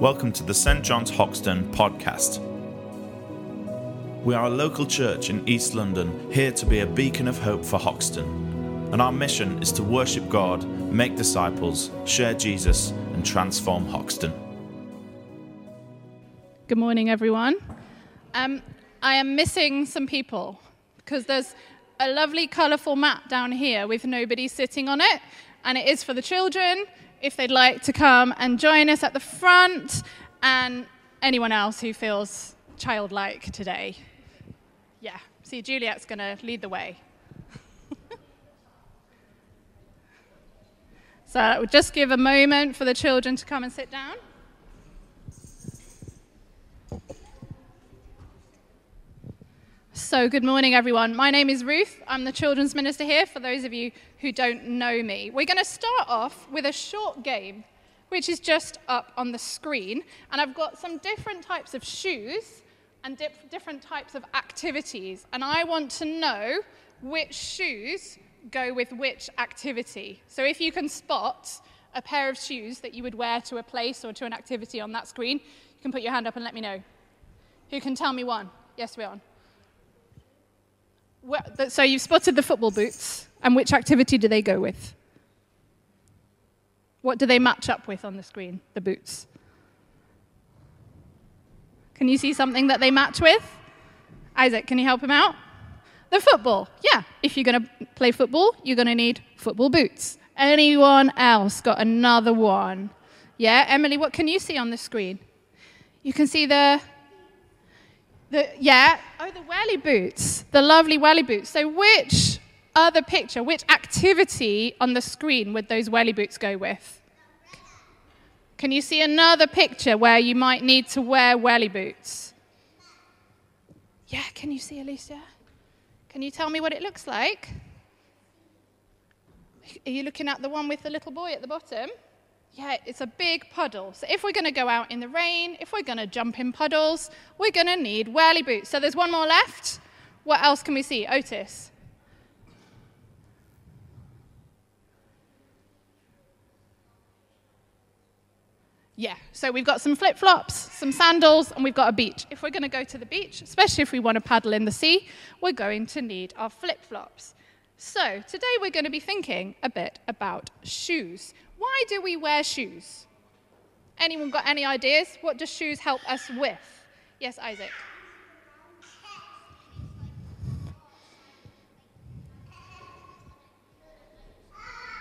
Welcome to the St. John's Hoxton podcast. We are a local church in East London, here to be a beacon of hope for Hoxton. And our mission is to worship God, make disciples, share Jesus, and transform Hoxton. Good morning, everyone. Um, I am missing some people because there's a lovely, colourful mat down here with nobody sitting on it, and it is for the children if they'd like to come and join us at the front, and anyone else who feels childlike today. Yeah, see, Juliet's going to lead the way. so we'll just give a moment for the children to come and sit down. So, good morning, everyone. My name is Ruth. I'm the children's minister here, for those of you who don't know me. We're going to start off with a short game, which is just up on the screen. And I've got some different types of shoes and dip- different types of activities. And I want to know which shoes go with which activity. So, if you can spot a pair of shoes that you would wear to a place or to an activity on that screen, you can put your hand up and let me know. Who can tell me one? Yes, we're on. Well, so you've spotted the football boots, and which activity do they go with? What do they match up with on the screen, the boots? Can you see something that they match with? Isaac, can you help him out? The football. Yeah, if you're going to play football, you're going to need football boots. Anyone else got another one? Yeah, Emily, what can you see on the screen? You can see the the, yeah. Oh, the welly boots. The lovely welly boots. So, which other picture, which activity on the screen would those welly boots go with? Can you see another picture where you might need to wear welly boots? Yeah, can you see Alicia? Can you tell me what it looks like? Are you looking at the one with the little boy at the bottom? Yeah, it's a big puddle. So if we're going to go out in the rain, if we're going to jump in puddles, we're going to need whirly boots. So there's one more left. What else can we see? Otis. Yeah, so we've got some flip flops, some sandals, and we've got a beach. If we're going to go to the beach, especially if we want to paddle in the sea, we're going to need our flip flops. So today we're going to be thinking a bit about shoes. Why do we wear shoes? Anyone got any ideas? What does shoes help us with? Yes, Isaac.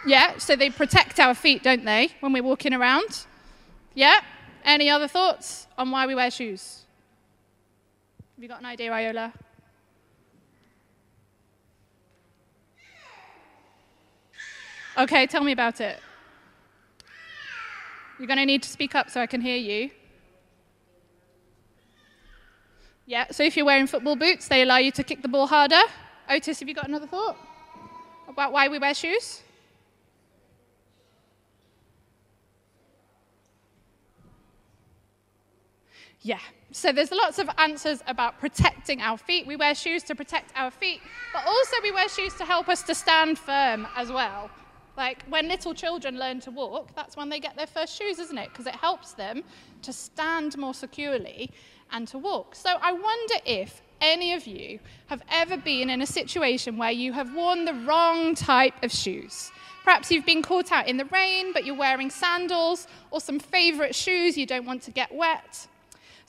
Yeah, so they protect our feet, don't they, when we're walking around? Yeah? Any other thoughts on why we wear shoes? Have you got an idea, Iola? Okay, tell me about it. You're going to need to speak up so I can hear you. Yeah, so if you're wearing football boots, they allow you to kick the ball harder. Otis, have you got another thought about why we wear shoes? Yeah, so there's lots of answers about protecting our feet. We wear shoes to protect our feet, but also we wear shoes to help us to stand firm as well. Like when little children learn to walk, that's when they get their first shoes, isn't it? Because it helps them to stand more securely and to walk. So I wonder if any of you have ever been in a situation where you have worn the wrong type of shoes. Perhaps you've been caught out in the rain, but you're wearing sandals or some favorite shoes you don't want to get wet.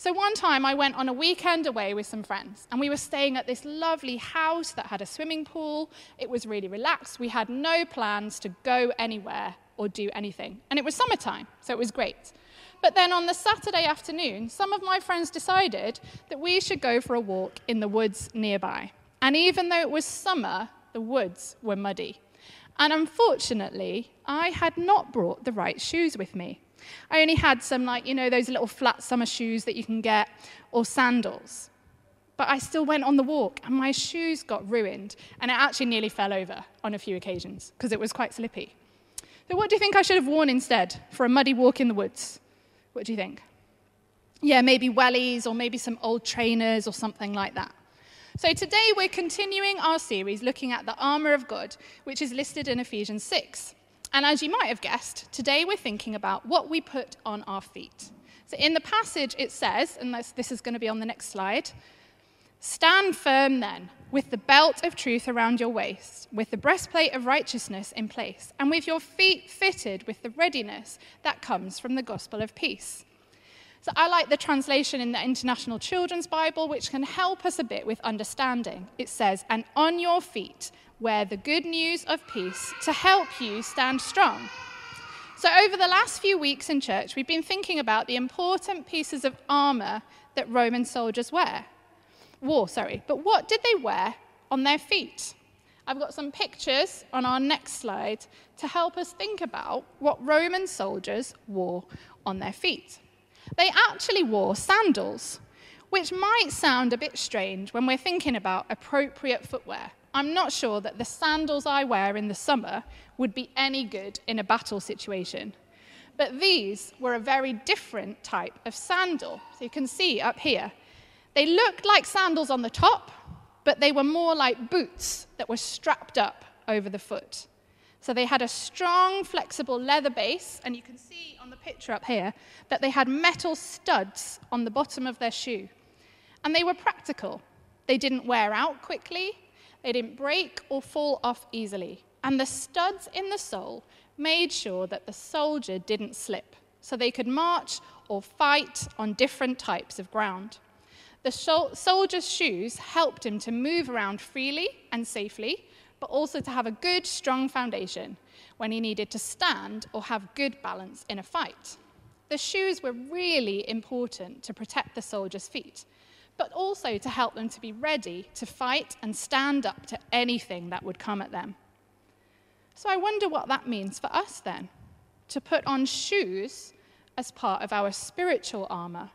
So one time I went on a weekend away with some friends, and we were staying at this lovely house that had a swimming pool. It was really relaxed. We had no plans to go anywhere or do anything. And it was summertime, so it was great. But then on the Saturday afternoon, some of my friends decided that we should go for a walk in the woods nearby. And even though it was summer, the woods were muddy. And unfortunately, I had not brought the right shoes with me. I only had some, like, you know, those little flat summer shoes that you can get, or sandals. But I still went on the walk, and my shoes got ruined, and it actually nearly fell over on a few occasions because it was quite slippy. So, what do you think I should have worn instead for a muddy walk in the woods? What do you think? Yeah, maybe wellies or maybe some old trainers or something like that. So, today we're continuing our series looking at the armour of God, which is listed in Ephesians 6. And as you might have guessed, today we're thinking about what we put on our feet. So in the passage, it says, and this is going to be on the next slide Stand firm then, with the belt of truth around your waist, with the breastplate of righteousness in place, and with your feet fitted with the readiness that comes from the gospel of peace. So I like the translation in the International Children's Bible, which can help us a bit with understanding. It says, And on your feet wear the good news of peace to help you stand strong. So, over the last few weeks in church, we've been thinking about the important pieces of armor that Roman soldiers wear. Wore, sorry. But what did they wear on their feet? I've got some pictures on our next slide to help us think about what Roman soldiers wore on their feet. They actually wore sandals, which might sound a bit strange when we're thinking about appropriate footwear. I'm not sure that the sandals I wear in the summer would be any good in a battle situation. But these were a very different type of sandal. So you can see up here, they looked like sandals on the top, but they were more like boots that were strapped up over the foot. So they had a strong, flexible leather base, and you can see on the picture up here that they had metal studs on the bottom of their shoe. And they were practical. They didn't wear out quickly, they didn't break or fall off easily. And the studs in the sole made sure that the soldier didn't slip, so they could march or fight on different types of ground. The soldier's shoes helped him to move around freely and safely, but also to have a good, strong foundation when he needed to stand or have good balance in a fight. The shoes were really important to protect the soldier's feet, but also to help them to be ready to fight and stand up to anything that would come at them. So I wonder what that means for us then to put on shoes as part of our spiritual armor.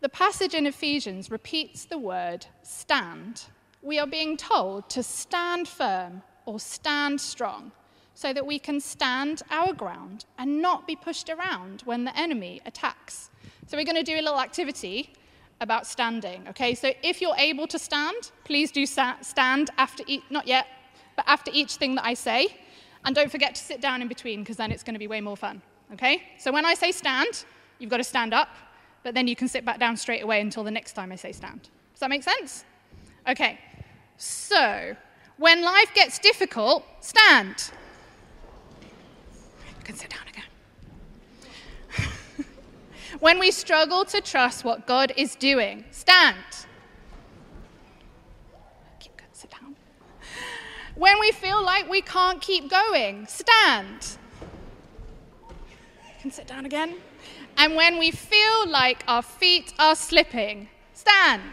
The passage in Ephesians repeats the word stand. We are being told to stand firm or stand strong so that we can stand our ground and not be pushed around when the enemy attacks. So, we're going to do a little activity about standing, okay? So, if you're able to stand, please do stand after each, not yet, but after each thing that I say. And don't forget to sit down in between because then it's going to be way more fun, okay? So, when I say stand, you've got to stand up but then you can sit back down straight away until the next time I say stand. Does that make sense? Okay, so when life gets difficult, stand. You can sit down again. When we struggle to trust what God is doing, stand. Keep going, sit down. When we feel like we can't keep going, stand. You can sit down again. And when we feel like our feet are slipping, stand.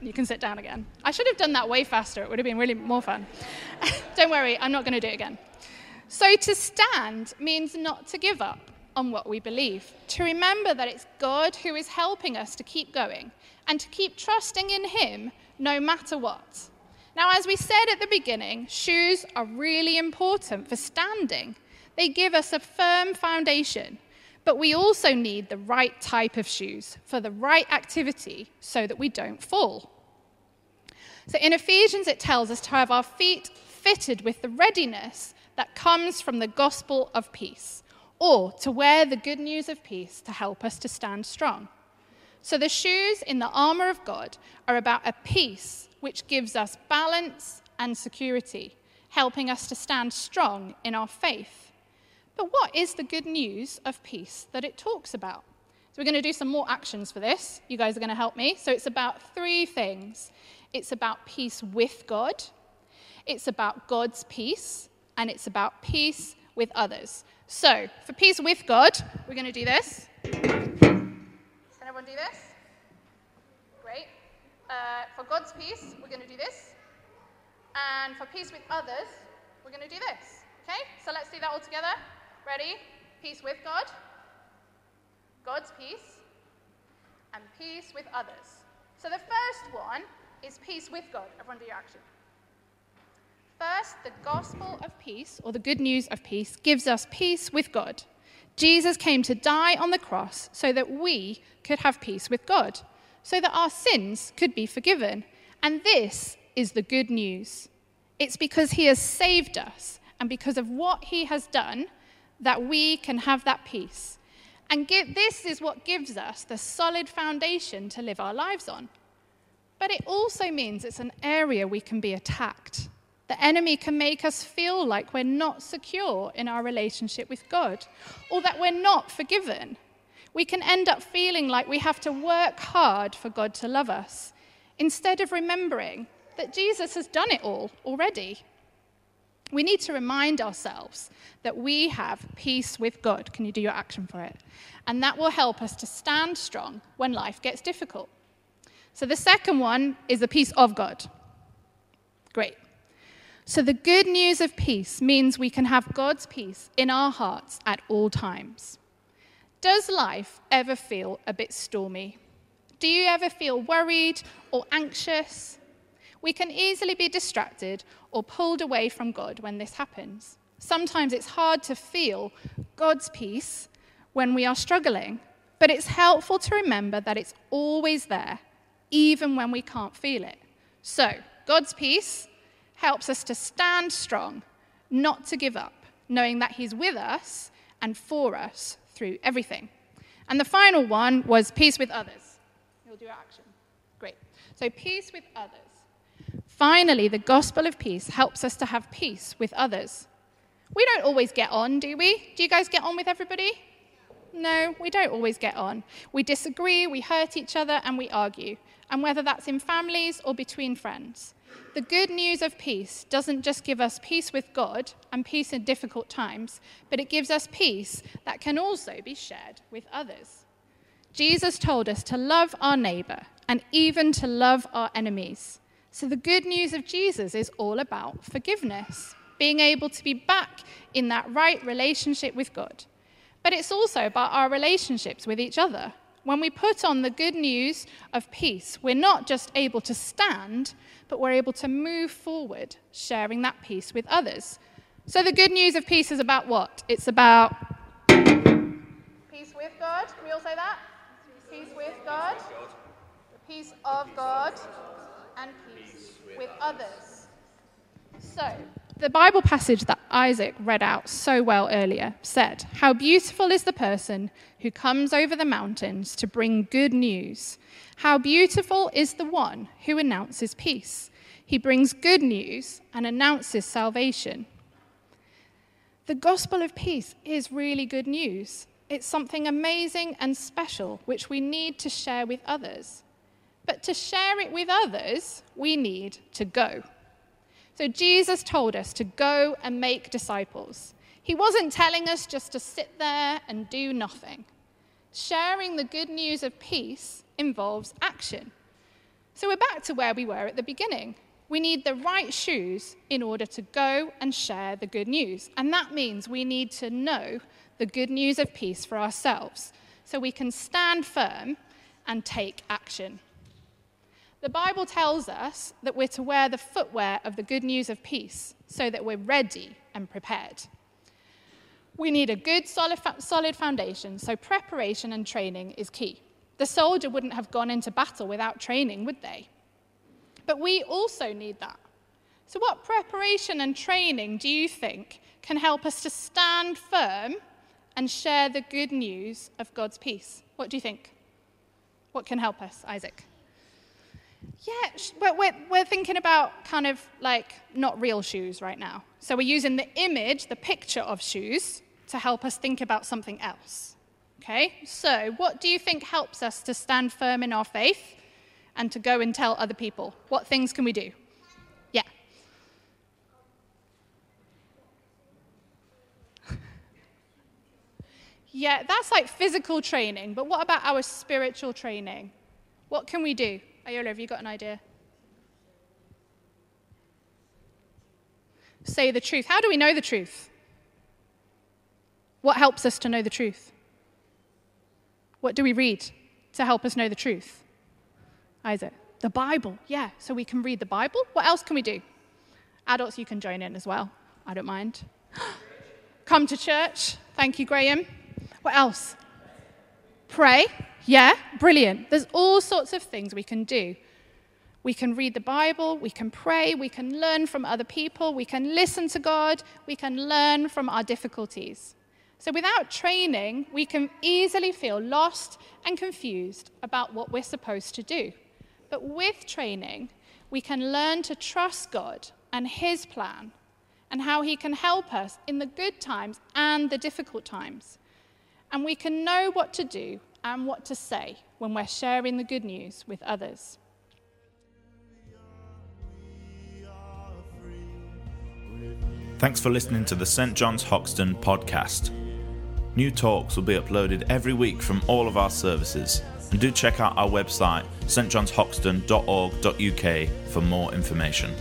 You can sit down again. I should have done that way faster. It would have been really more fun. Don't worry, I'm not going to do it again. So, to stand means not to give up on what we believe, to remember that it's God who is helping us to keep going and to keep trusting in Him no matter what. Now, as we said at the beginning, shoes are really important for standing. They give us a firm foundation but we also need the right type of shoes for the right activity so that we don't fall. So in Ephesians, it tells us to have our feet fitted with the readiness that comes from the gospel of peace, or to wear the good news of peace to help us to stand strong. So the shoes in the armor of God are about a peace which gives us balance and security, helping us to stand strong in our faith. But what is the good news of peace that it talks about? So, we're going to do some more actions for this. You guys are going to help me. So, it's about three things it's about peace with God, it's about God's peace, and it's about peace with others. So, for peace with God, we're going to do this. Can everyone do this? Great. Uh, for God's peace, we're going to do this. And for peace with others, we're going to do this. Okay? So let's do that all together. Ready? Peace with God, God's peace, and peace with others. So the first one is peace with God. Everyone do your action. First, the gospel of peace, or the good news of peace, gives us peace with God. Jesus came to die on the cross so that we could have peace with God, so that our sins could be forgiven. And this is the good news. It's because he has saved us and because of what he has done that we can have that peace. And this is what gives us the solid foundation to live our lives on. But it also means it's an area we can be attacked. The enemy can make us feel like we're not secure in our relationship with God or that we're not forgiven. We can end up feeling like we have to work hard for God to love us instead of remembering that Jesus has done it all already. We need to remind ourselves that we have peace with God. Can you do your action for it? And that will help us to stand strong when life gets difficult. So the second one is the peace of God. Great. So the good news of peace means we can have God's peace in our hearts at all times. Does life ever feel a bit stormy? Do you ever feel worried or anxious? We can easily be distracted or pulled away from God when this happens. Sometimes it's hard to feel God's peace when we are struggling, but it's helpful to remember that it's always there, even when we can't feel it. So, God's peace helps us to stand strong, not to give up, knowing that He's with us and for us through everything. And the final one was peace with others. You'll do action. Great. So, peace with others. Finally, the gospel of peace helps us to have peace with others. We don't always get on, do we? Do you guys get on with everybody? No, we don't always get on. We disagree, we hurt each other, and we argue. And whether that's in families or between friends. The good news of peace doesn't just give us peace with God and peace in difficult times, but it gives us peace that can also be shared with others. Jesus told us to love our neighbor and even to love our enemies. So, the good news of Jesus is all about forgiveness, being able to be back in that right relationship with God. But it's also about our relationships with each other. When we put on the good news of peace, we're not just able to stand, but we're able to move forward, sharing that peace with others. So, the good news of peace is about what? It's about peace with God. Can we all say that? Peace with God, the peace of God, and peace with others. So, the Bible passage that Isaac read out so well earlier said, How beautiful is the person who comes over the mountains to bring good news. How beautiful is the one who announces peace. He brings good news and announces salvation. The gospel of peace is really good news. It's something amazing and special which we need to share with others. But to share it with others, we need to go. So Jesus told us to go and make disciples. He wasn't telling us just to sit there and do nothing. Sharing the good news of peace involves action. So we're back to where we were at the beginning. We need the right shoes in order to go and share the good news. And that means we need to know the good news of peace for ourselves so we can stand firm and take action. The Bible tells us that we're to wear the footwear of the good news of peace so that we're ready and prepared. We need a good, solid, foundation, so preparation and training is key. The soldier wouldn't have gone into battle without training, would they? But we also need that. So, what preparation and training do you think can help us to stand firm and share the good news of God's peace? What do you think? What can help us, Isaac? Yeah, but we're, we're thinking about kind of like not real shoes right now. So we're using the image, the picture of shoes, to help us think about something else. Okay, so what do you think helps us to stand firm in our faith and to go and tell other people? What things can we do? Yeah. yeah, that's like physical training, but what about our spiritual training? What can we do? Ayola, have you got an idea? Say the truth. How do we know the truth? What helps us to know the truth? What do we read to help us know the truth? Isaac. The Bible. Yeah, so we can read the Bible. What else can we do? Adults, you can join in as well. I don't mind. Come to church. Thank you, Graham. What else? Pray. Yeah, brilliant. There's all sorts of things we can do. We can read the Bible, we can pray, we can learn from other people, we can listen to God, we can learn from our difficulties. So, without training, we can easily feel lost and confused about what we're supposed to do. But with training, we can learn to trust God and His plan and how He can help us in the good times and the difficult times. And we can know what to do and what to say when we're sharing the good news with others. Thanks for listening to the St. John's Hoxton podcast. New talks will be uploaded every week from all of our services. And do check out our website, stjohnshoxton.org.uk, for more information.